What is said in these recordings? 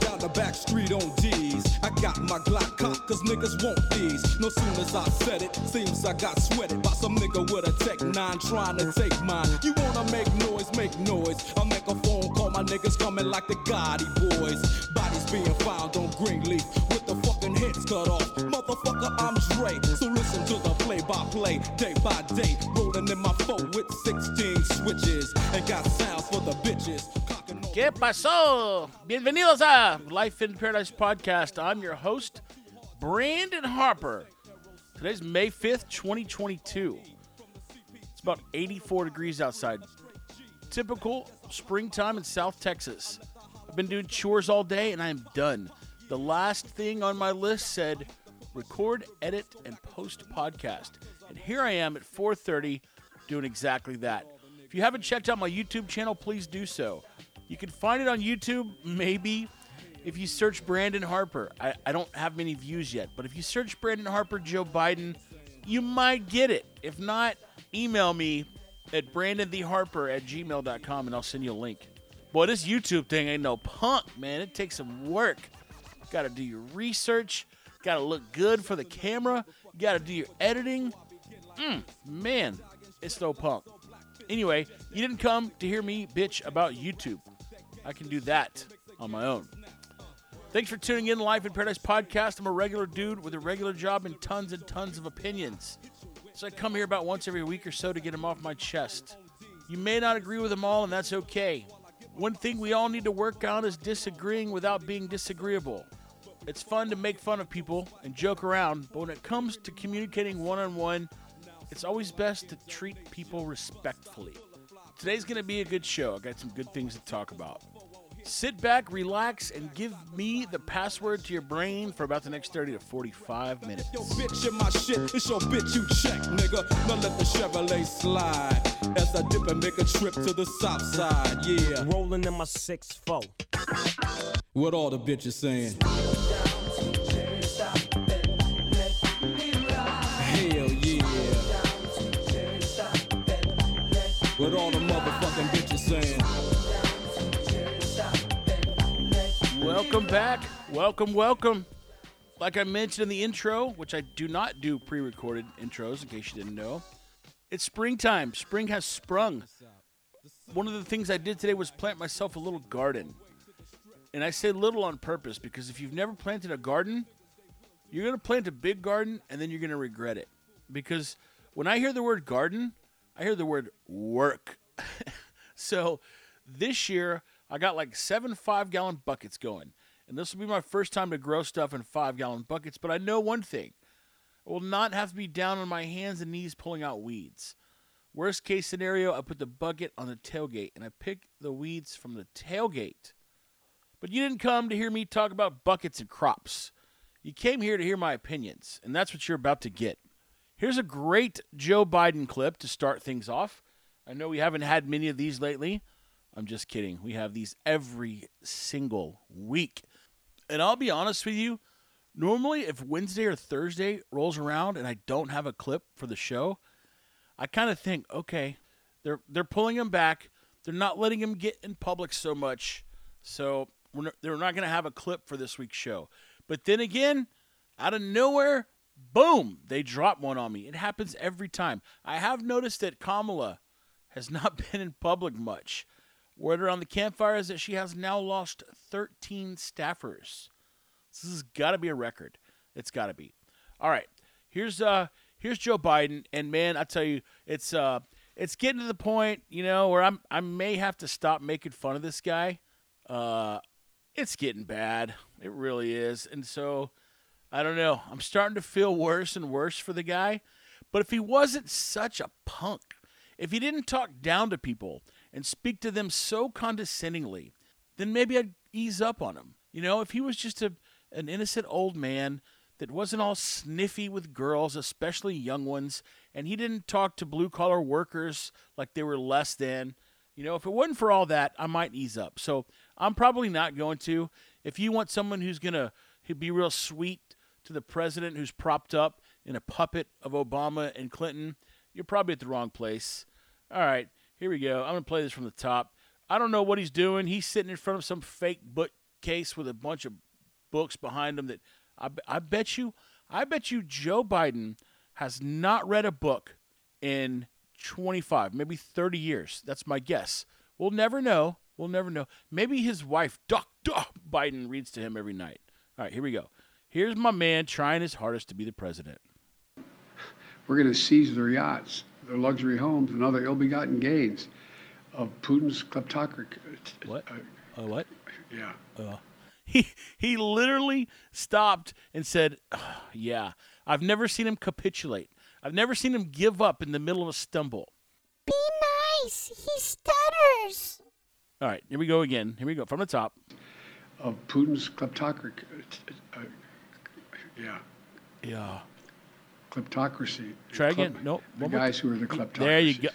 Down the back street on D's. I got my Glock cocked cause niggas want these. No soon as I said it, seems I got sweated by some nigga with a Tech 9 trying to take mine. You wanna make noise, make noise. I make a phone call, my niggas coming like the Gotti boys. Bodies being found on Greenleaf with the fucking heads cut off. Motherfucker, I'm Dre. So listen to the play by play, day by day. Rolling in my phone with 16 switches. And got sounds for the bitches. ¿Qué pasó? Bienvenidos a Life in Paradise podcast. I'm your host, Brandon Harper. Today's May 5th, 2022. It's about 84 degrees outside. Typical springtime in South Texas. I've been doing chores all day and I am done. The last thing on my list said record, edit, and post podcast. And here I am at 4:30 doing exactly that. If you haven't checked out my YouTube channel, please do so. You can find it on YouTube, maybe if you search Brandon Harper. I, I don't have many views yet, but if you search Brandon Harper, Joe Biden, you might get it. If not, email me at brandontheharper at gmail.com and I'll send you a link. Boy, this YouTube thing ain't no punk, man. It takes some work. Got to do your research. Got to look good for the camera. Got to do your editing. Mm, man, it's no punk. Anyway, you didn't come to hear me bitch about YouTube. I can do that on my own. Thanks for tuning in Life in Paradise podcast. I'm a regular dude with a regular job and tons and tons of opinions. So I come here about once every week or so to get them off my chest. You may not agree with them all, and that's okay. One thing we all need to work on is disagreeing without being disagreeable. It's fun to make fun of people and joke around, but when it comes to communicating one on one, it's always best to treat people respectfully. Today's going to be a good show. I got some good things to talk about. Sit back, relax, and give me the password to your brain for about the next 30 to 45 minutes. Yo, bitch, in my shit. It's your bitch you check, nigga. Now let the Chevrolet slide as I dip and make a trip to the south side. Yeah. Rolling in my six four. What all the bitches saying? Hell yeah. What all the Welcome back. Welcome, welcome. Like I mentioned in the intro, which I do not do pre recorded intros in case you didn't know, it's springtime. Spring has sprung. One of the things I did today was plant myself a little garden. And I say little on purpose because if you've never planted a garden, you're going to plant a big garden and then you're going to regret it. Because when I hear the word garden, I hear the word work. so this year, I got like seven five gallon buckets going. And this will be my first time to grow stuff in five gallon buckets. But I know one thing I will not have to be down on my hands and knees pulling out weeds. Worst case scenario, I put the bucket on the tailgate and I pick the weeds from the tailgate. But you didn't come to hear me talk about buckets and crops. You came here to hear my opinions, and that's what you're about to get. Here's a great Joe Biden clip to start things off. I know we haven't had many of these lately. I'm just kidding. We have these every single week. And I'll be honest with you, normally if Wednesday or Thursday rolls around and I don't have a clip for the show, I kind of think, okay, they're they're pulling him back. They're not letting him get in public so much. So we're not, they're not going to have a clip for this week's show. But then again, out of nowhere, boom, they drop one on me. It happens every time. I have noticed that Kamala has not been in public much. Word around the campfire is that she has now lost 13 staffers. This has got to be a record. It's got to be. All right, here's uh here's Joe Biden, and man, I tell you, it's uh it's getting to the point, you know, where I'm I may have to stop making fun of this guy. Uh, it's getting bad. It really is, and so I don't know. I'm starting to feel worse and worse for the guy. But if he wasn't such a punk, if he didn't talk down to people and speak to them so condescendingly, then maybe I'd ease up on him. You know, if he was just a an innocent old man that wasn't all sniffy with girls, especially young ones, and he didn't talk to blue collar workers like they were less than. You know, if it wasn't for all that, I might ease up. So I'm probably not going to. If you want someone who's gonna be real sweet to the president who's propped up in a puppet of Obama and Clinton, you're probably at the wrong place. All right, here we go. I'm going to play this from the top. I don't know what he's doing. He's sitting in front of some fake bookcase with a bunch of books behind him that I, I bet you I bet you Joe Biden has not read a book in 25, maybe 30 years. That's my guess. We'll never know. We'll never know. Maybe his wife, Dr. Biden, reads to him every night. All right, here we go. Here's my man trying his hardest to be the president. We're going to seize their yachts, their luxury homes, and other ill begotten gains of Putin's kleptocracy. What? Uh, Uh, what? yeah. Uh, he he literally stopped and said, "Ah, "Yeah, I've never seen him capitulate. I've never seen him give up in the middle of a stumble." Be nice. He stutters. All right, here we go again. Here we go from the top. Of Putin's kleptocracy. Uh, yeah. Yeah. Kleptocracy. Try Klep- again. Nope. The One more guys who are the kleptocracy. There you go.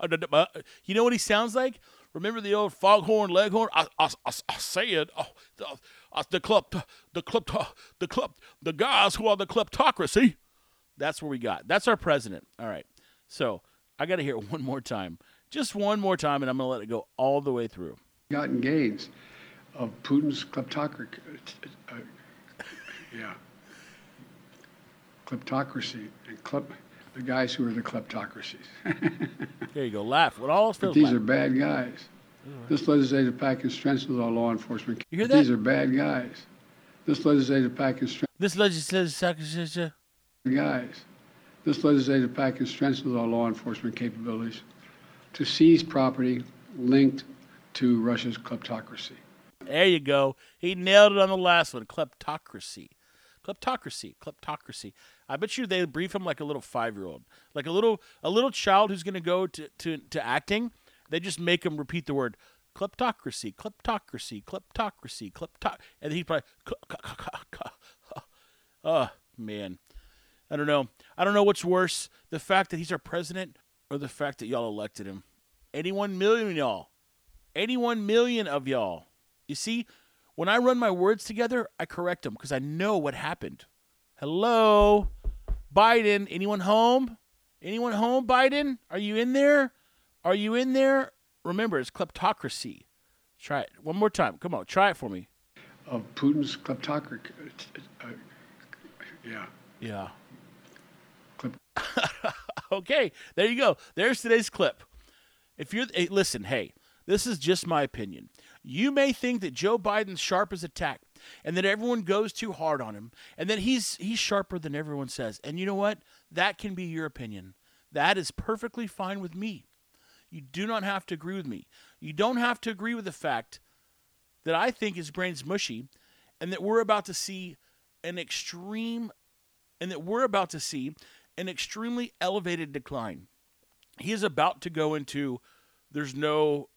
Uh, uh, uh, You know what he sounds like? Remember the old foghorn leghorn? I, I, I, I said, oh, the, uh, the klept, the klept, the klept, the guys who are the kleptocracy. That's where we got. That's our president. All right. So I got to hear it one more time, just one more time, and I'm gonna let it go all the way through. Begotten gains of Putin's kleptocracy. Uh, yeah. Kleptocracy. And klep- the guys who are the kleptocracies. There you go. Laugh. What all these like. are bad guys. Mm-hmm. This legislative package strengthens our law enforcement. You hear But These are bad guys. This legislative package strengthens This legislature. guys. This legislative package strengthens our law enforcement capabilities to seize property linked to Russia's kleptocracy. There you go. He nailed it on the last one. Kleptocracy. Kleptocracy. Kleptocracy. I bet you they brief him like a little five year old. Like a little a little child who's gonna go to, to, to acting. They just make him repeat the word kleptocracy, kleptocracy, kleptocracy, klepto and he probably Oh man. I don't know. I don't know what's worse, the fact that he's our president or the fact that y'all elected him. 81 million y'all. 81 million of y'all. You see, when I run my words together, I correct them because I know what happened. Hello, Biden. Anyone home? Anyone home, Biden? Are you in there? Are you in there? Remember, it's kleptocracy. Try it one more time. Come on, try it for me. Of Putin's kleptocracy. Uh, yeah. Yeah. Klep- okay, there you go. There's today's clip. If you're, hey, listen, hey, this is just my opinion. You may think that Joe Biden's sharp as a tack, and that everyone goes too hard on him, and that he's he's sharper than everyone says. And you know what? That can be your opinion. That is perfectly fine with me. You do not have to agree with me. You don't have to agree with the fact that I think his brain's mushy, and that we're about to see an extreme, and that we're about to see an extremely elevated decline. He is about to go into there's no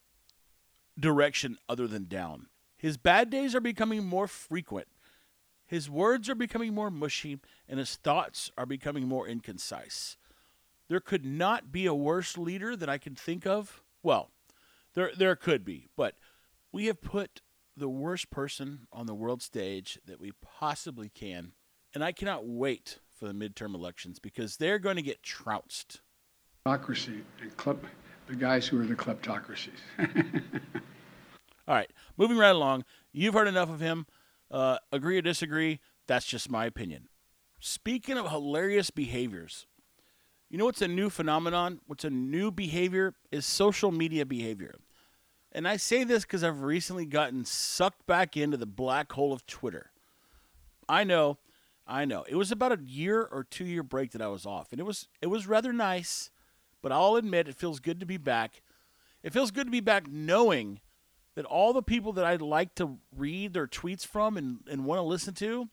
direction other than down. His bad days are becoming more frequent. His words are becoming more mushy, and his thoughts are becoming more inconcise. There could not be a worse leader that I can think of. Well, there there could be, but we have put the worst person on the world stage that we possibly can, and I cannot wait for the midterm elections because they're going to get trounced. Democracy and klep- the guys who are the kleptocracies. All right, moving right along. You've heard enough of him. Uh, agree or disagree? That's just my opinion. Speaking of hilarious behaviors, you know what's a new phenomenon? What's a new behavior is social media behavior. And I say this because I've recently gotten sucked back into the black hole of Twitter. I know, I know. It was about a year or two year break that I was off, and it was it was rather nice. But I'll admit, it feels good to be back. It feels good to be back knowing that all the people that I'd like to read their tweets from and, and want to listen to,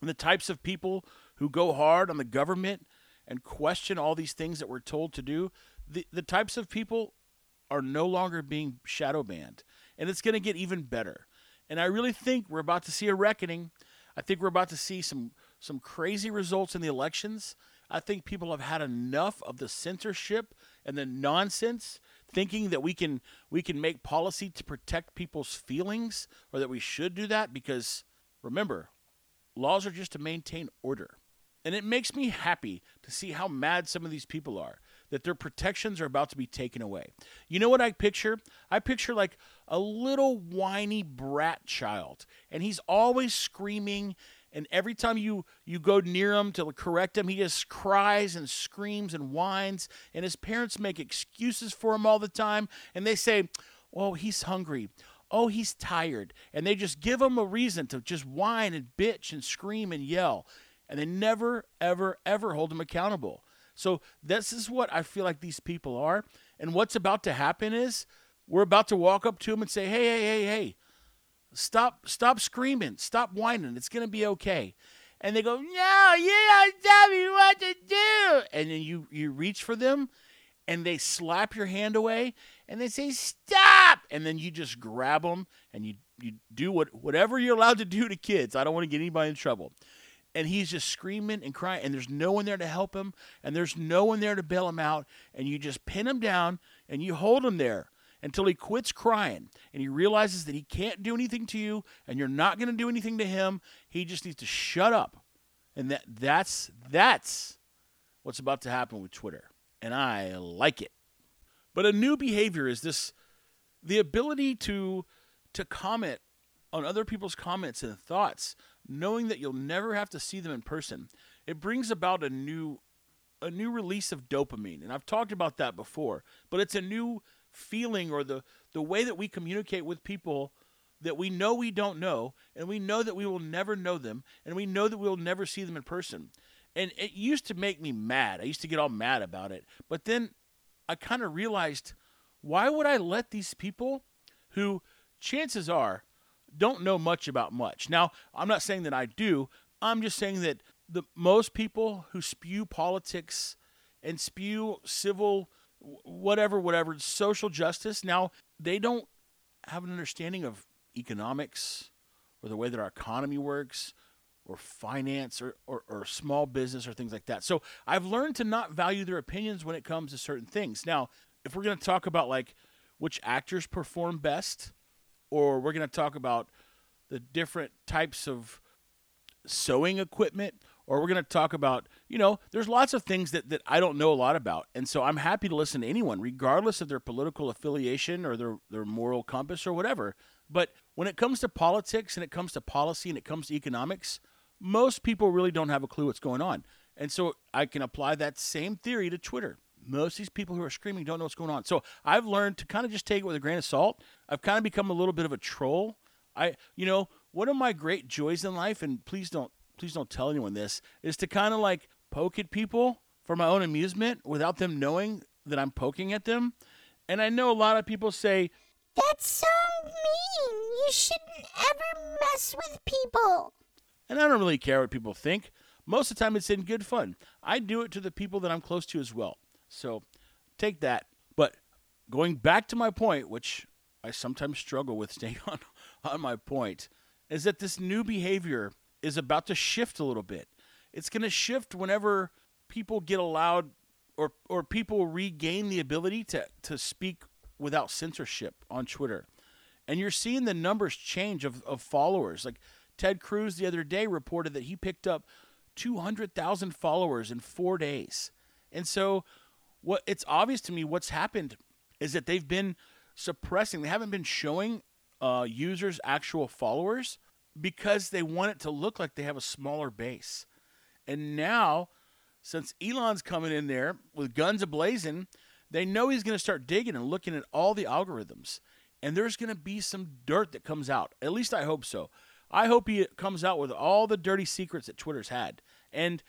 and the types of people who go hard on the government and question all these things that we're told to do, the, the types of people are no longer being shadow banned. And it's going to get even better. And I really think we're about to see a reckoning. I think we're about to see some some crazy results in the elections. I think people have had enough of the censorship and the nonsense thinking that we can we can make policy to protect people's feelings or that we should do that because remember, laws are just to maintain order. And it makes me happy to see how mad some of these people are. that their protections are about to be taken away. You know what I picture? I picture like a little whiny brat child, and he's always screaming. And every time you you go near him to correct him, he just cries and screams and whines. And his parents make excuses for him all the time, and they say, "Oh, he's hungry." Oh, he's tired. And they just give him a reason to just whine and bitch and scream and yell. And they never, ever, ever hold him accountable. So this is what I feel like these people are. And what's about to happen is we're about to walk up to him and say, "Hey, hey, hey, hey, stop, stop screaming, stop whining. It's gonna be okay." And they go, "No, you don't tell me what to do." And then you you reach for them, and they slap your hand away, and they say, "Stop!" And then you just grab them and you you do what whatever you're allowed to do to kids. I don't want to get anybody in trouble and he's just screaming and crying and there's no one there to help him and there's no one there to bail him out and you just pin him down and you hold him there until he quits crying and he realizes that he can't do anything to you and you're not going to do anything to him he just needs to shut up. And that that's that's what's about to happen with twitter. And i like it. But a new behavior is this the ability to to comment on other people's comments and thoughts knowing that you'll never have to see them in person, it brings about a new a new release of dopamine. And I've talked about that before, but it's a new feeling or the the way that we communicate with people that we know we don't know and we know that we will never know them and we know that we'll never see them in person. And it used to make me mad. I used to get all mad about it. But then I kind of realized why would I let these people who chances are don't know much about much. Now, I'm not saying that I do. I'm just saying that the most people who spew politics and spew civil whatever whatever social justice now they don't have an understanding of economics or the way that our economy works or finance or, or, or, small business or things like that. So I've learned to not value their opinions when it comes to certain things. Now, if we're going to talk about like which actors perform best, or we're going to talk about the different types of sewing equipment or we're going to talk about you know there's lots of things that, that i don't know a lot about and so i'm happy to listen to anyone regardless of their political affiliation or their, their moral compass or whatever but when it comes to politics and it comes to policy and it comes to economics most people really don't have a clue what's going on and so i can apply that same theory to twitter most of these people who are screaming don't know what's going on. So I've learned to kind of just take it with a grain of salt. I've kind of become a little bit of a troll. I, you know, one of my great joys in life, and please don't, please don't tell anyone this, is to kind of like poke at people for my own amusement without them knowing that I'm poking at them. And I know a lot of people say, That's so mean. You shouldn't ever mess with people. And I don't really care what people think. Most of the time, it's in good fun. I do it to the people that I'm close to as well. So take that. But going back to my point, which I sometimes struggle with staying on, on my point, is that this new behavior is about to shift a little bit. It's going to shift whenever people get allowed or, or people regain the ability to, to speak without censorship on Twitter. And you're seeing the numbers change of, of followers. Like Ted Cruz the other day reported that he picked up 200,000 followers in four days. And so what it's obvious to me what's happened is that they've been suppressing. They haven't been showing uh, users actual followers because they want it to look like they have a smaller base. And now, since Elon's coming in there with guns ablazing, they know he's going to start digging and looking at all the algorithms. And there's going to be some dirt that comes out. At least I hope so. I hope he comes out with all the dirty secrets that Twitter's had. And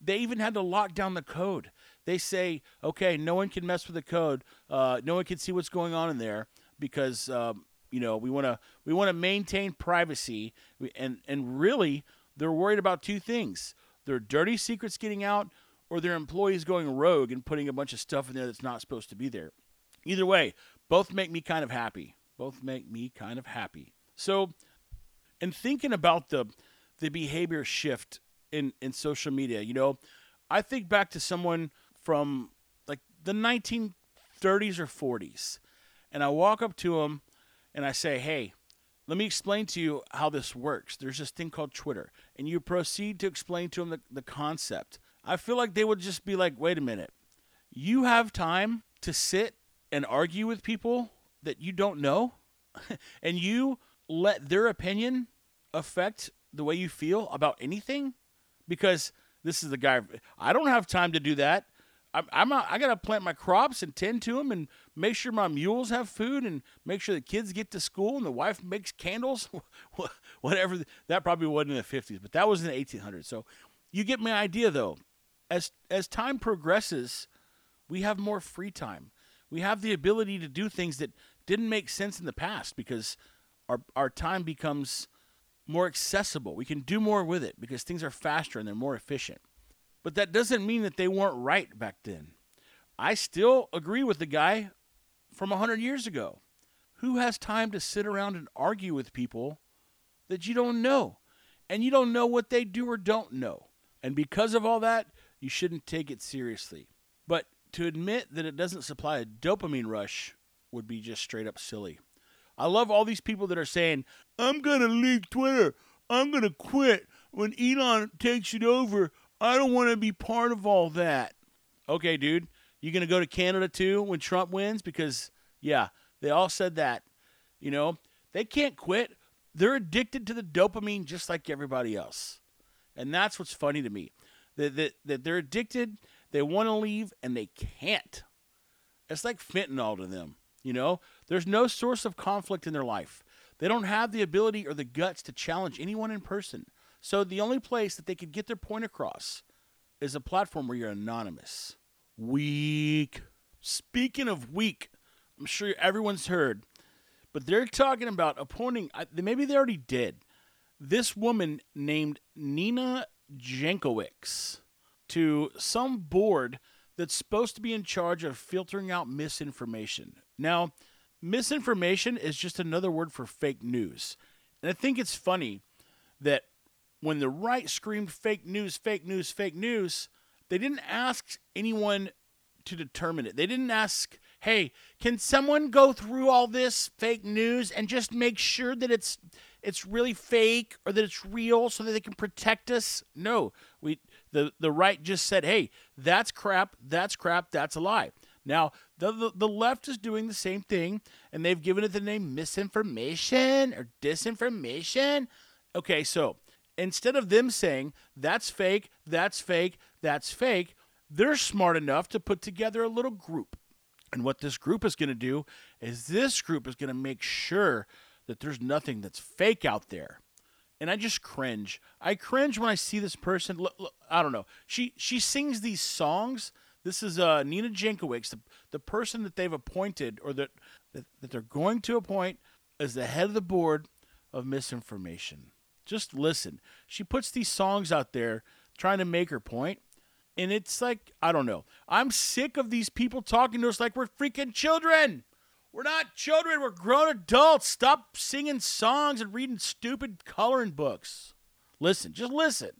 they even had to lock down the code they say, okay, no one can mess with the code. Uh, no one can see what's going on in there because um, you know we want to we want to maintain privacy. And and really, they're worried about two things: their dirty secrets getting out, or their employees going rogue and putting a bunch of stuff in there that's not supposed to be there. Either way, both make me kind of happy. Both make me kind of happy. So, in thinking about the the behavior shift in in social media, you know, I think back to someone from like the 1930s or 40s. And I walk up to him and I say, hey, let me explain to you how this works. There's this thing called Twitter. And you proceed to explain to them the, the concept. I feel like they would just be like, wait a minute. you have time to sit and argue with people that you don't know and you let their opinion affect the way you feel about anything because this is the guy i don't have time to do that i'm, I'm i gotta plant my crops and tend to them and make sure my mules have food and make sure the kids get to school and the wife makes candles whatever that probably wasn't in the 50s but that was in the 1800s so you get my idea though as as time progresses we have more free time we have the ability to do things that didn't make sense in the past because our our time becomes more accessible. We can do more with it because things are faster and they're more efficient. But that doesn't mean that they weren't right back then. I still agree with the guy from 100 years ago. Who has time to sit around and argue with people that you don't know? And you don't know what they do or don't know. And because of all that, you shouldn't take it seriously. But to admit that it doesn't supply a dopamine rush would be just straight up silly. I love all these people that are saying, I'm going to leave Twitter. I'm going to quit. When Elon takes it over, I don't want to be part of all that. Okay, dude. You going to go to Canada too when Trump wins? Because, yeah, they all said that. You know, they can't quit. They're addicted to the dopamine just like everybody else. And that's what's funny to me. That, that, that they're addicted, they want to leave, and they can't. It's like fentanyl to them. You know, there's no source of conflict in their life. They don't have the ability or the guts to challenge anyone in person. So the only place that they could get their point across is a platform where you're anonymous. Weak. Speaking of weak, I'm sure everyone's heard, but they're talking about appointing, maybe they already did, this woman named Nina Jankowicz to some board that's supposed to be in charge of filtering out misinformation. Now, misinformation is just another word for fake news. And I think it's funny that when the right screamed fake news, fake news, fake news, they didn't ask anyone to determine it. They didn't ask, hey, can someone go through all this fake news and just make sure that it's it's really fake or that it's real so that they can protect us? No. We the the right just said, hey, that's crap, that's crap, that's a lie. Now, the, the, the left is doing the same thing, and they've given it the name misinformation or disinformation. Okay, so instead of them saying that's fake, that's fake, that's fake, they're smart enough to put together a little group. And what this group is going to do is this group is going to make sure that there's nothing that's fake out there. And I just cringe. I cringe when I see this person. I don't know. She she sings these songs this is uh, Nina Jankowicz, the, the person that they've appointed or that, that, that they're going to appoint as the head of the board of misinformation. Just listen. She puts these songs out there trying to make her point, and it's like, I don't know. I'm sick of these people talking to us like we're freaking children. We're not children, we're grown adults. Stop singing songs and reading stupid coloring books. Listen, just listen.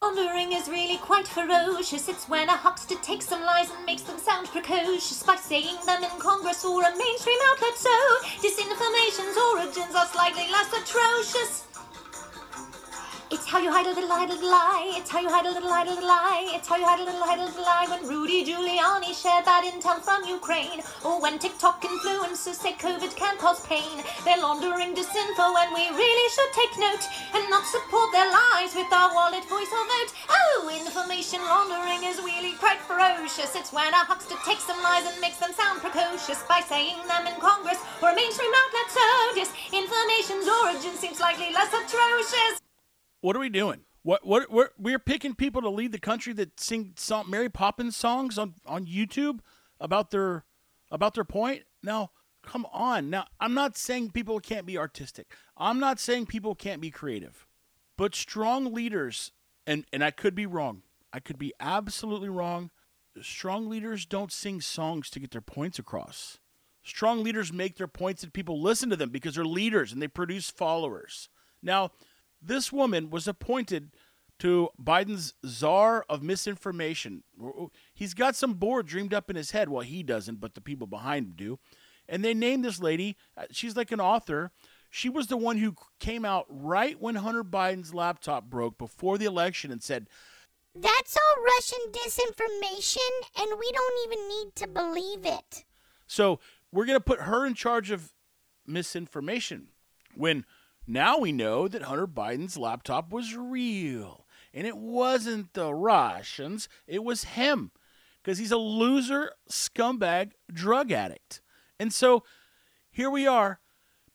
Laundering is really quite ferocious. It's when a huckster takes some lies and makes them sound precocious by saying them in Congress or a mainstream outlet. So, disinformation's origins are slightly less atrocious. It's how you hide a little, hide a little lie. It's how you hide a little, hide a little lie. It's how you hide a little, hide a little lie. When Rudy Giuliani shared bad intel from Ukraine, or when TikTok influencers say COVID can cause pain, they're laundering disinfo, and we really should take note and not support their lies with our wallet, voice, or vote. Oh, information laundering is really quite ferocious. It's when a huckster takes some lies and makes them sound precocious by saying them in Congress or a mainstream outlet. So disinformation's origin seems slightly less atrocious. What are we doing? What what we're, we're picking people to lead the country that sing song, Mary Poppins songs on on YouTube about their about their point. Now, come on. Now, I'm not saying people can't be artistic. I'm not saying people can't be creative. But strong leaders and and I could be wrong. I could be absolutely wrong. Strong leaders don't sing songs to get their points across. Strong leaders make their points and people listen to them because they're leaders and they produce followers. Now, this woman was appointed to Biden's czar of misinformation. He's got some board dreamed up in his head. Well, he doesn't, but the people behind him do. And they named this lady, uh, she's like an author. She was the one who came out right when Hunter Biden's laptop broke before the election and said, That's all Russian disinformation, and we don't even need to believe it. So we're going to put her in charge of misinformation when now we know that Hunter Biden's laptop was real. And it wasn't the Russians, it was him. Because he's a loser, scumbag, drug addict. And so here we are,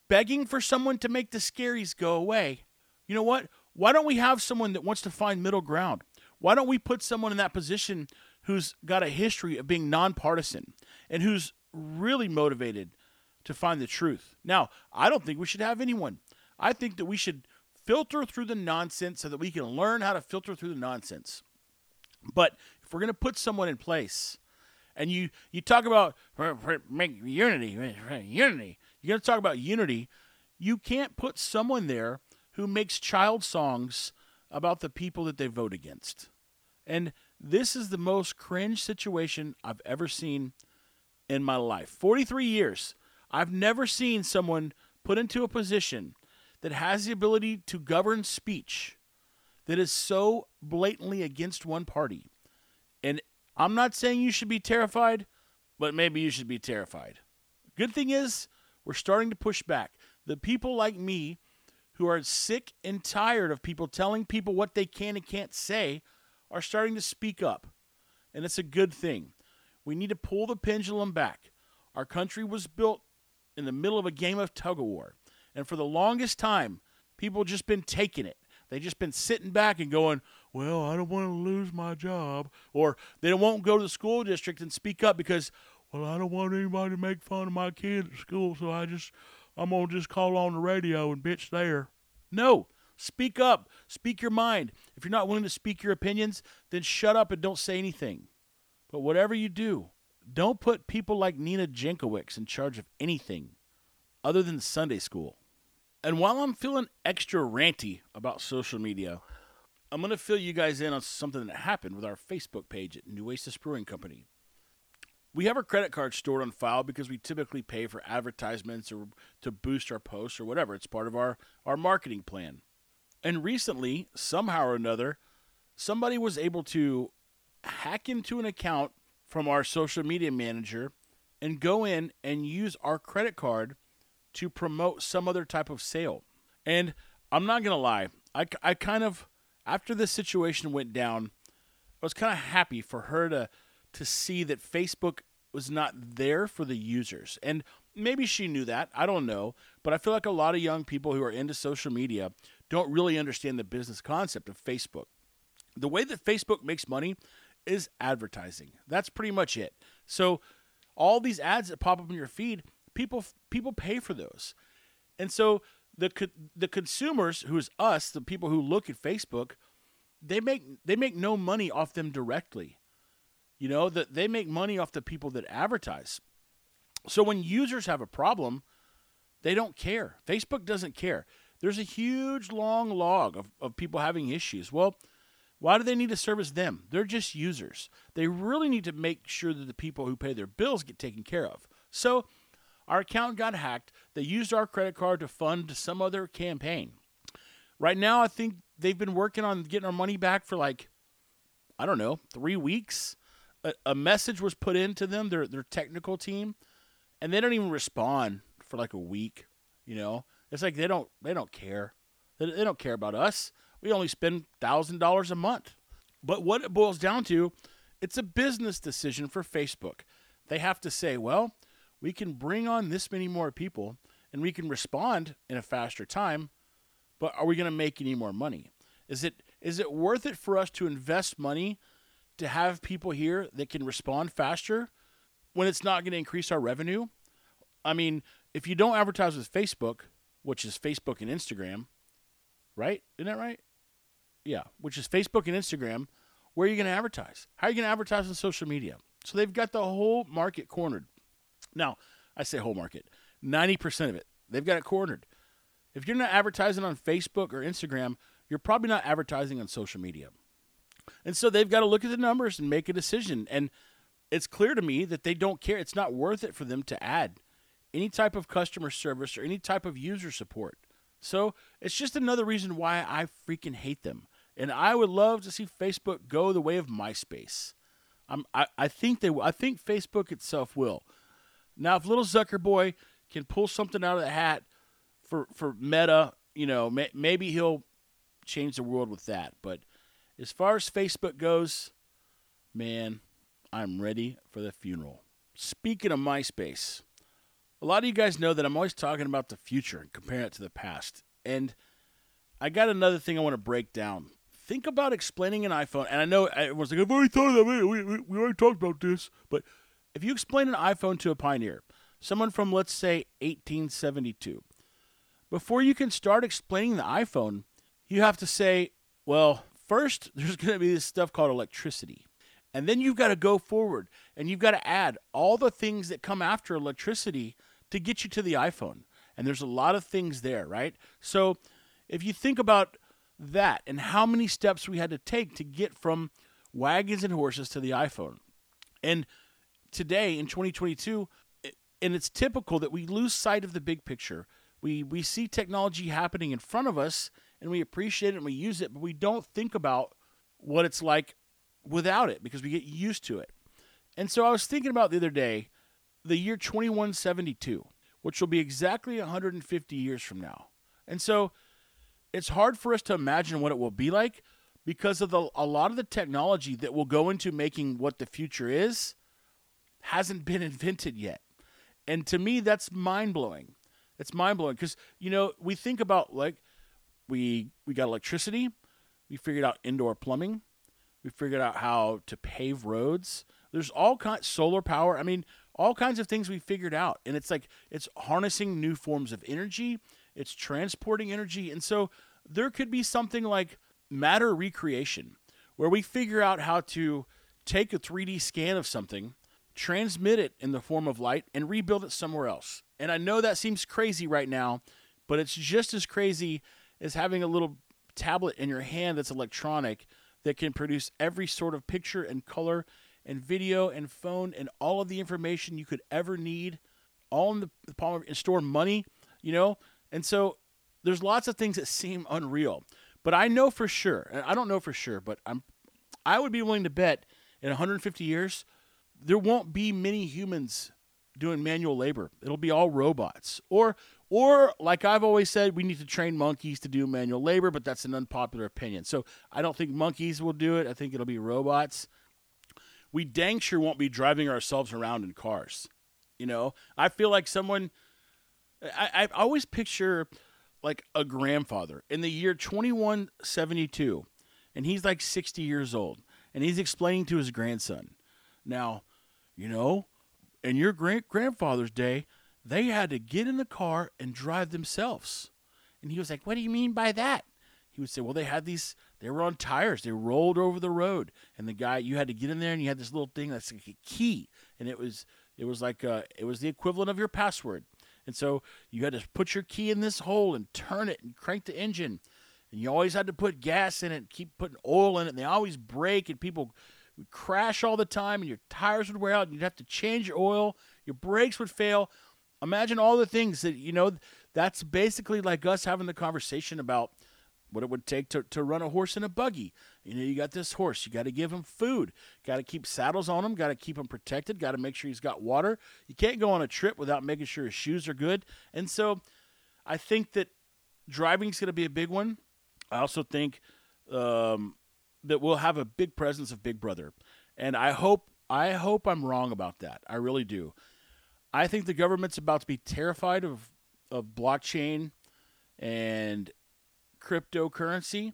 begging for someone to make the scaries go away. You know what? Why don't we have someone that wants to find middle ground? Why don't we put someone in that position who's got a history of being nonpartisan and who's really motivated to find the truth? Now, I don't think we should have anyone. I think that we should filter through the nonsense so that we can learn how to filter through the nonsense. But if we're going to put someone in place, and you you talk about uh, uh, make unity, uh, unity, you're going to talk about unity. You can't put someone there who makes child songs about the people that they vote against. And this is the most cringe situation I've ever seen in my life. 43 years. I've never seen someone put into a position that has the ability to govern speech that is so blatantly against one party. And I'm not saying you should be terrified, but maybe you should be terrified. Good thing is, we're starting to push back. The people like me who are sick and tired of people telling people what they can and can't say are starting to speak up. And it's a good thing. We need to pull the pendulum back. Our country was built in the middle of a game of tug of war. And for the longest time, people just been taking it. They just been sitting back and going, "Well, I don't want to lose my job," or they won't go to the school district and speak up because, "Well, I don't want anybody to make fun of my kid at school, so I just I'm gonna just call on the radio and bitch there." No, speak up, speak your mind. If you're not willing to speak your opinions, then shut up and don't say anything. But whatever you do, don't put people like Nina Jankowicz in charge of anything other than Sunday school. And while I'm feeling extra ranty about social media, I'm going to fill you guys in on something that happened with our Facebook page at New Nueces Brewing Company. We have our credit card stored on file because we typically pay for advertisements or to boost our posts or whatever. It's part of our, our marketing plan. And recently, somehow or another, somebody was able to hack into an account from our social media manager and go in and use our credit card to promote some other type of sale. And I'm not going to lie, I, I kind of, after this situation went down, I was kind of happy for her to to see that Facebook was not there for the users. And maybe she knew that. I don't know. But I feel like a lot of young people who are into social media don't really understand the business concept of Facebook. The way that Facebook makes money is advertising. That's pretty much it. So all these ads that pop up in your feed, people people pay for those. And so the the consumers, who is us, the people who look at Facebook, they make they make no money off them directly. You know that they make money off the people that advertise. So when users have a problem, they don't care. Facebook doesn't care. There's a huge long log of, of people having issues. Well, why do they need to service them? They're just users. They really need to make sure that the people who pay their bills get taken care of. So our account got hacked. They used our credit card to fund some other campaign. Right now, I think they've been working on getting our money back for like, I don't know, three weeks. A, a message was put into them, their their technical team, and they don't even respond for like a week. You know, it's like they don't they don't care. They, they don't care about us. We only spend thousand dollars a month. But what it boils down to, it's a business decision for Facebook. They have to say, well, we can bring on this many more people and we can respond in a faster time, but are we going to make any more money? Is it is it worth it for us to invest money to have people here that can respond faster when it's not going to increase our revenue? I mean, if you don't advertise with Facebook, which is Facebook and Instagram, right? Isn't that right? Yeah, which is Facebook and Instagram. Where are you going to advertise? How are you going to advertise on social media? So they've got the whole market cornered. Now, I say whole market, 90% of it, they've got it cornered. If you're not advertising on Facebook or Instagram, you're probably not advertising on social media. And so they've got to look at the numbers and make a decision. And it's clear to me that they don't care. It's not worth it for them to add any type of customer service or any type of user support. So it's just another reason why I freaking hate them. And I would love to see Facebook go the way of MySpace. I'm, I, I think they I think Facebook itself will. Now, if little Zucker boy can pull something out of the hat for for Meta, you know, may, maybe he'll change the world with that. But as far as Facebook goes, man, I'm ready for the funeral. Speaking of MySpace, a lot of you guys know that I'm always talking about the future and comparing it to the past. And I got another thing I want to break down. Think about explaining an iPhone, and I know everyone's like, I've already thought of that. We, we, we already talked about this. But if you explain an iPhone to a pioneer, someone from, let's say, 1872, before you can start explaining the iPhone, you have to say, well, first, there's going to be this stuff called electricity. And then you've got to go forward and you've got to add all the things that come after electricity to get you to the iPhone. And there's a lot of things there, right? So if you think about that and how many steps we had to take to get from wagons and horses to the iPhone. And today in 2022, and it's typical that we lose sight of the big picture. We we see technology happening in front of us and we appreciate it and we use it, but we don't think about what it's like without it because we get used to it. And so I was thinking about the other day, the year 2172, which will be exactly 150 years from now. And so it's hard for us to imagine what it will be like because of the a lot of the technology that will go into making what the future is hasn't been invented yet. And to me that's mind-blowing. It's mind-blowing cuz you know, we think about like we we got electricity, we figured out indoor plumbing, we figured out how to pave roads. There's all kinds solar power. I mean, all kinds of things we figured out. And it's like it's harnessing new forms of energy, it's transporting energy. And so there could be something like matter recreation where we figure out how to take a 3D scan of something, transmit it in the form of light and rebuild it somewhere else. And I know that seems crazy right now, but it's just as crazy as having a little tablet in your hand that's electronic that can produce every sort of picture and color and video and phone and all of the information you could ever need all in the, palm of and store money, you know? And so there's lots of things that seem unreal. But I know for sure, and I don't know for sure, but I'm I would be willing to bet in 150 years there won't be many humans doing manual labor. It'll be all robots. Or or, like I've always said, we need to train monkeys to do manual labor, but that's an unpopular opinion. So I don't think monkeys will do it. I think it'll be robots. We dang sure won't be driving ourselves around in cars. You know, I feel like someone, I, I always picture like a grandfather in the year 2172, and he's like 60 years old, and he's explaining to his grandson, now, you know, in your great grandfather's day, they had to get in the car and drive themselves. And he was like, What do you mean by that? He would say, Well, they had these, they were on tires, they rolled over the road. And the guy, you had to get in there and you had this little thing that's like a key. And it was, it was like, uh, it was the equivalent of your password. And so you had to put your key in this hole and turn it and crank the engine. And you always had to put gas in it, keep putting oil in it. And they always break and people would crash all the time and your tires would wear out and you'd have to change your oil. Your brakes would fail. Imagine all the things that, you know, that's basically like us having the conversation about what it would take to, to run a horse in a buggy. You know, you got this horse, you got to give him food, got to keep saddles on him, got to keep him protected, got to make sure he's got water. You can't go on a trip without making sure his shoes are good. And so I think that driving is going to be a big one. I also think um, that we'll have a big presence of Big Brother. And I hope I hope I'm wrong about that. I really do. I think the government's about to be terrified of of blockchain and cryptocurrency.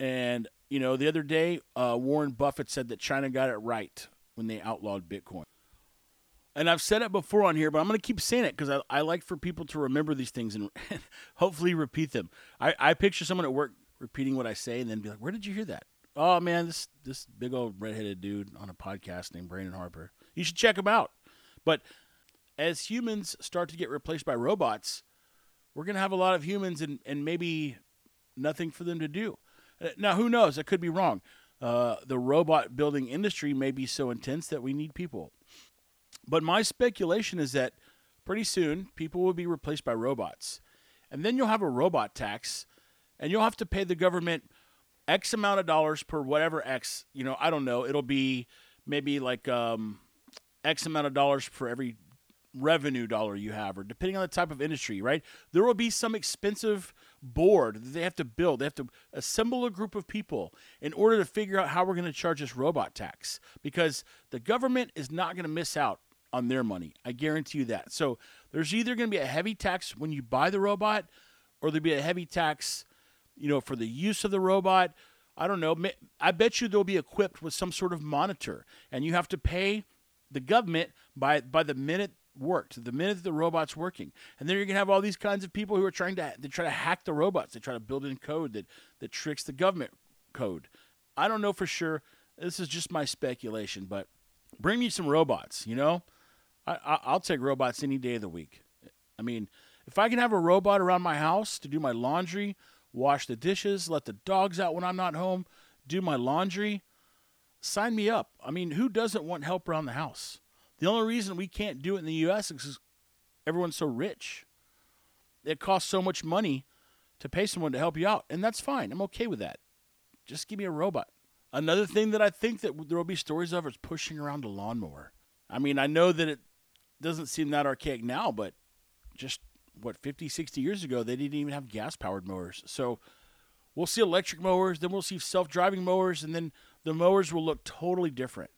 And you know, the other day, uh, Warren Buffett said that China got it right when they outlawed Bitcoin. And I've said it before on here, but I'm going to keep saying it because I, I like for people to remember these things and, and hopefully repeat them. I, I picture someone at work repeating what I say and then be like, "Where did you hear that?" Oh man, this this big old redheaded dude on a podcast named Brandon Harper. You should check him out. But as humans start to get replaced by robots, we're going to have a lot of humans and, and maybe nothing for them to do. Uh, now, who knows? I could be wrong. Uh, the robot building industry may be so intense that we need people. But my speculation is that pretty soon people will be replaced by robots. And then you'll have a robot tax, and you'll have to pay the government X amount of dollars per whatever X, you know, I don't know. It'll be maybe like um, X amount of dollars for every revenue dollar you have, or depending on the type of industry, right? There will be some expensive board that they have to build. They have to assemble a group of people in order to figure out how we're going to charge this robot tax because the government is not going to miss out on their money. I guarantee you that. So there's either going to be a heavy tax when you buy the robot, or there'll be a heavy tax, you know, for the use of the robot. I don't know. I bet you they'll be equipped with some sort of monitor, and you have to pay the government by by the minute worked, the minute the robot's working. And then you're gonna have all these kinds of people who are trying to they try to hack the robots. They try to build in code that that tricks the government code. I don't know for sure. This is just my speculation, but bring me some robots. You know, I, I I'll take robots any day of the week. I mean, if I can have a robot around my house to do my laundry, wash the dishes, let the dogs out when I'm not home, do my laundry, sign me up. I mean, who doesn't want help around the house? The only reason we can't do it in the U.S. is because everyone's so rich. It costs so much money to pay someone to help you out, and that's fine. I'm okay with that. Just give me a robot. Another thing that I think that there will be stories of is pushing around a lawnmower. I mean, I know that it doesn't seem that archaic now, but just what 50, 60 years ago, they didn't even have gas-powered mowers. So we'll see electric mowers, then we'll see self-driving mowers, and then the mowers will look totally different.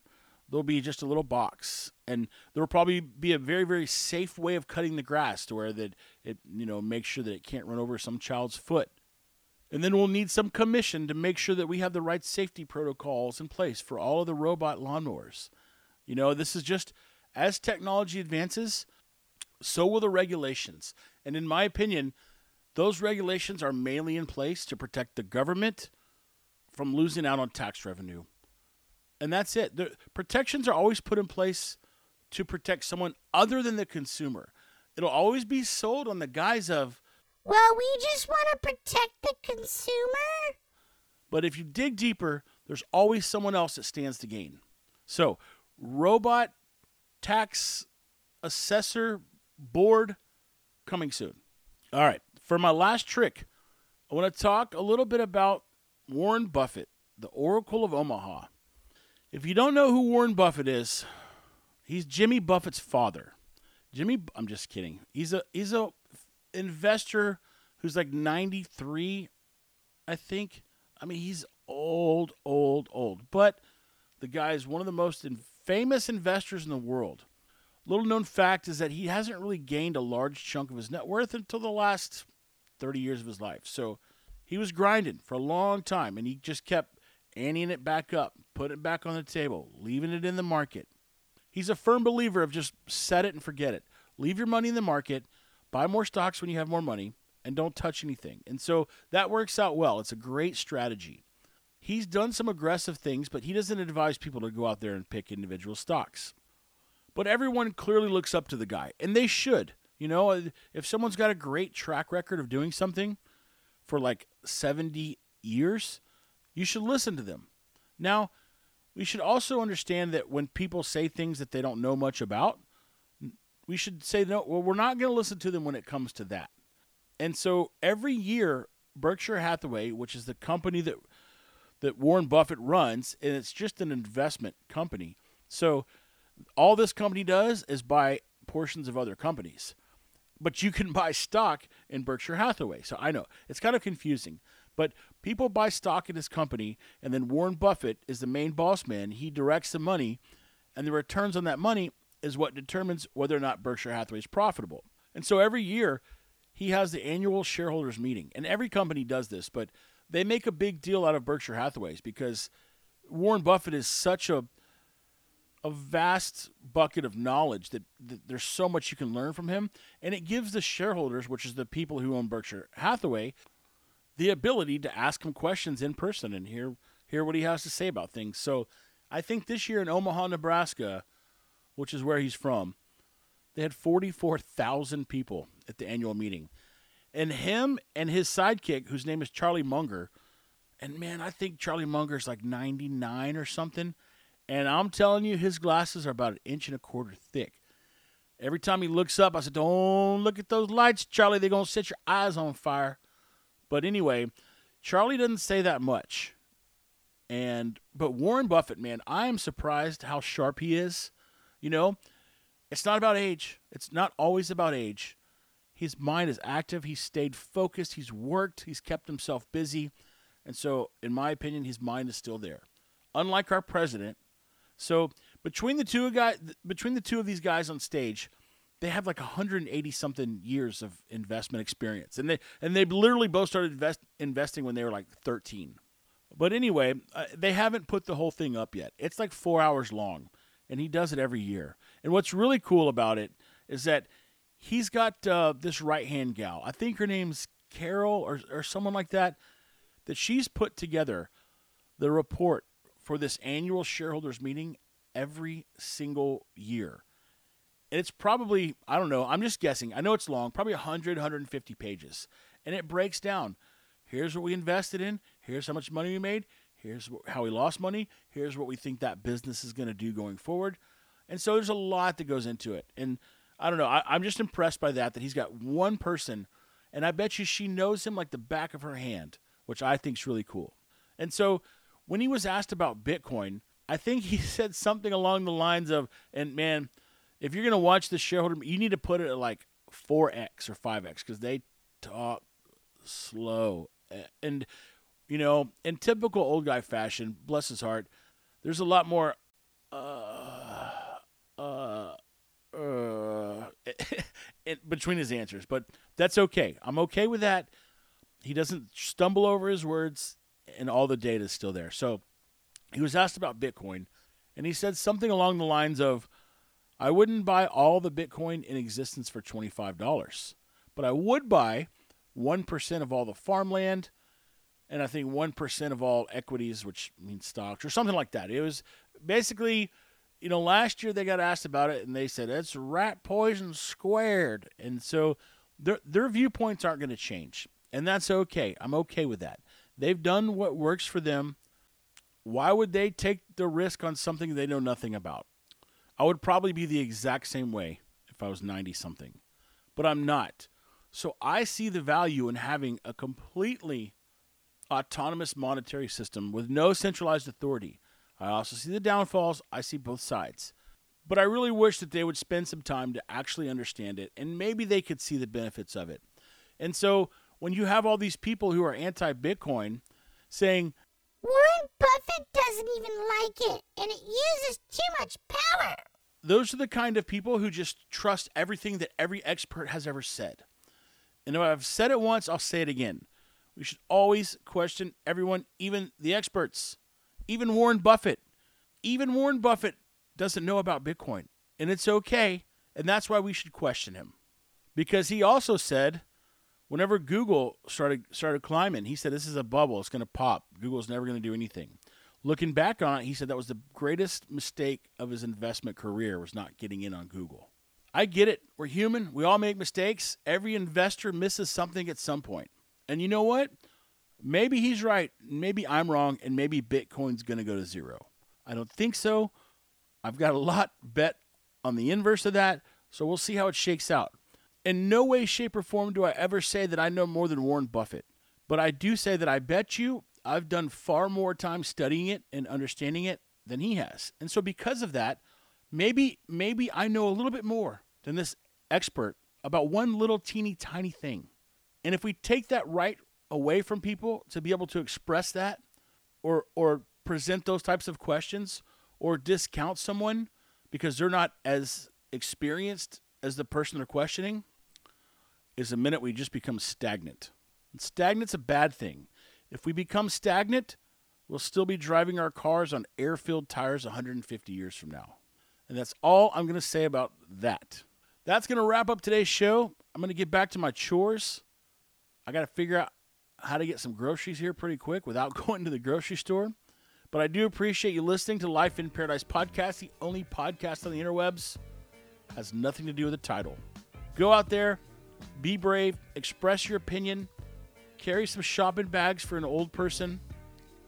There'll be just a little box and there will probably be a very very safe way of cutting the grass to where that it you know makes sure that it can't run over some child's foot. And then we'll need some commission to make sure that we have the right safety protocols in place for all of the robot lawnmowers. You know this is just as technology advances so will the regulations and in my opinion those regulations are mainly in place to protect the government from losing out on tax revenue and that's it. The protections are always put in place to protect someone other than the consumer. It'll always be sold on the guise of, well, we just want to protect the consumer. But if you dig deeper, there's always someone else that stands to gain. So, robot tax assessor board coming soon. All right, for my last trick, I want to talk a little bit about Warren Buffett, the Oracle of Omaha. If you don't know who Warren Buffett is, he's Jimmy Buffett's father. Jimmy, I'm just kidding. He's a he's a investor who's like 93, I think. I mean, he's old, old, old. But the guy is one of the most famous investors in the world. Little known fact is that he hasn't really gained a large chunk of his net worth until the last 30 years of his life. So he was grinding for a long time and he just kept anteing it back up, putting it back on the table, leaving it in the market. He's a firm believer of just set it and forget it. Leave your money in the market, buy more stocks when you have more money, and don't touch anything. And so that works out well. It's a great strategy. He's done some aggressive things, but he doesn't advise people to go out there and pick individual stocks. But everyone clearly looks up to the guy, and they should. You know, uh, if someone's got a great track record of doing something for like 70 years, you should listen to them. Now, we should also understand that when people say things that they don't know much about, we should say, no, well, we're not going to listen to them when it comes to that. And so every year, Berkshire Hathaway, which is the company that that Warren Buffett runs, and it's just an investment company. So all this company does is buy portions of other companies. But you can buy stock in Berkshire Hathaway. So I know it's kind of confusing. But people buy stock in this company, and then Warren Buffett is the main boss man. He directs the money, and the returns on that money is what determines whether or not Berkshire Hathaway is profitable. And so every year, he has the annual shareholders meeting, and every company does this, but they make a big deal out of Berkshire Hathaway's because Warren Buffett is such a a vast bucket of knowledge that, that, there's so much you can learn from him and it gives the shareholders which is the people who own berkshire hathaway the ability to ask him questions in person and hear hear what he has to say about things. So I think this year in Omaha, Nebraska, which is where he's from, they had 44,000 people at the annual meeting. And him and his sidekick, whose name is Charlie Munger, and man, I think Charlie Munger's like 99 or something. And I'm telling you, his glasses are about an inch and a quarter thick. Every time he looks up, I said, Don't look at those lights, Charlie. They're going to set your eyes on fire. But anyway, Charlie doesn't say that much. And but Warren Buffett, man, I am surprised how sharp he is. You know, it's not about age. It's not always about age. His mind is active. He's stayed focused. He's worked. He's kept himself busy. And so, in my opinion, his mind is still there. Unlike our president. So, between the two guys, between the two of these guys on stage, they have like 180 something years of investment experience, and they and they literally both started invest, investing when they were like 13. But anyway, uh, they haven't put the whole thing up yet. It's like four hours long, and he does it every year. And what's really cool about it is that he's got uh, this right hand gal. I think her name's Carol or or someone like that. That she's put together the report for this annual shareholders meeting every single year. And it's probably, I don't know, I'm just guessing. I know it's long, probably 100, 150 pages. And it breaks down. Here's what we invested in. Here's how much money we made. Here's how we lost money. Here's what we think that business is going to do going forward. And so there's a lot that goes into it. And I don't know, I, I'm just impressed by that, that he's got one person, and I bet you she knows him like the back of her hand, which I think is really cool. And so when he was asked about Bitcoin, I think he said something along the lines of, and man, if you're going to watch the shareholder, you need to put it at like 4x or 5x because they talk slow. And, you know, in typical old guy fashion, bless his heart, there's a lot more, uh, uh, uh, between his answers. But that's okay. I'm okay with that. He doesn't stumble over his words and all the data is still there. So he was asked about Bitcoin, and he said something along the lines of, I wouldn't buy all the Bitcoin in existence for $25, but I would buy 1% of all the farmland and I think 1% of all equities, which means stocks or something like that. It was basically, you know, last year they got asked about it and they said it's rat poison squared. And so their, their viewpoints aren't going to change. And that's okay. I'm okay with that. They've done what works for them. Why would they take the risk on something they know nothing about? I would probably be the exact same way if I was 90 something, but I'm not. So I see the value in having a completely autonomous monetary system with no centralized authority. I also see the downfalls, I see both sides. But I really wish that they would spend some time to actually understand it and maybe they could see the benefits of it. And so when you have all these people who are anti Bitcoin saying, Warren Buffett doesn't even like it, and it uses too much power. Those are the kind of people who just trust everything that every expert has ever said. And if I've said it once, I'll say it again. We should always question everyone, even the experts, even Warren Buffett. Even Warren Buffett doesn't know about Bitcoin, and it's okay. And that's why we should question him. Because he also said whenever Google started started climbing, he said this is a bubble. It's going to pop. Google's never going to do anything. Looking back on it, he said that was the greatest mistake of his investment career was not getting in on Google. I get it. We're human. We all make mistakes. Every investor misses something at some point. And you know what? Maybe he's right. Maybe I'm wrong. And maybe Bitcoin's going to go to zero. I don't think so. I've got a lot bet on the inverse of that. So we'll see how it shakes out. In no way, shape, or form do I ever say that I know more than Warren Buffett. But I do say that I bet you I've done far more time studying it and understanding it than he has. And so because of that, maybe maybe I know a little bit more than this expert about one little teeny tiny thing. And if we take that right away from people to be able to express that or or present those types of questions or discount someone because they're not as experienced as the person they're questioning, is the minute we just become stagnant. And stagnant's a bad thing. If we become stagnant, we'll still be driving our cars on air filled tires 150 years from now. And that's all I'm going to say about that. That's going to wrap up today's show. I'm going to get back to my chores. I got to figure out how to get some groceries here pretty quick without going to the grocery store. But I do appreciate you listening to Life in Paradise podcast, the only podcast on the interwebs. Has nothing to do with the title. Go out there, be brave, express your opinion, carry some shopping bags for an old person,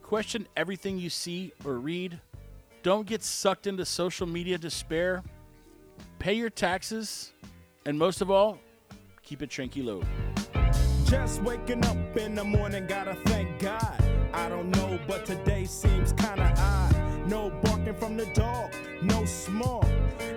question everything you see or read. Don't get sucked into social media despair. Pay your taxes, and most of all, keep it tranquilo. Just waking up in the morning, gotta thank God. I don't know, but today seems kinda odd. No barking from the dog, no small.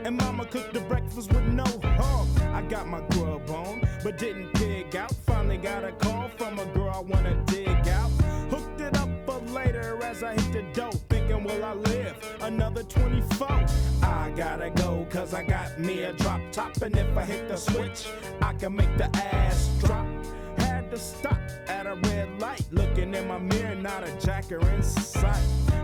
And mama cooked the breakfast with no hog. I got my grub on, but didn't pig out. Finally got a call from a girl I wanna dig out. Hooked it up for later as I hit the dope. Thinking, will I live another 24? I gotta go, cause I got me a drop top. And if I hit the switch, I can make the ass drop. Had to stop at a red light. Looking in my mirror, not a jacker in sight.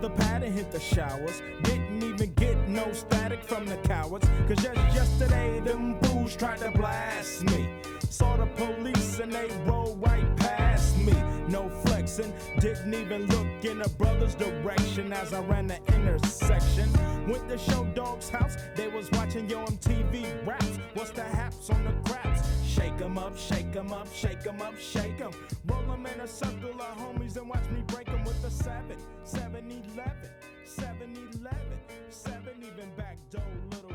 The pad and hit the showers. Didn't even get no static from the cowards. Cause just yesterday, them fools tried to blast me. Saw the police and they rolled right past me. No flexing, didn't even look in a brother's direction as I ran the intersection. Went to Short Dog's house, they was watching Yo MTV raps. What's the haps on the craps? Shake 'em up, shake 'em up, shake 'em up, shake 'em. Roll 'em in a circle of homies and watch me break 'em with a 7, 7 11, 7 11, 7 even back door.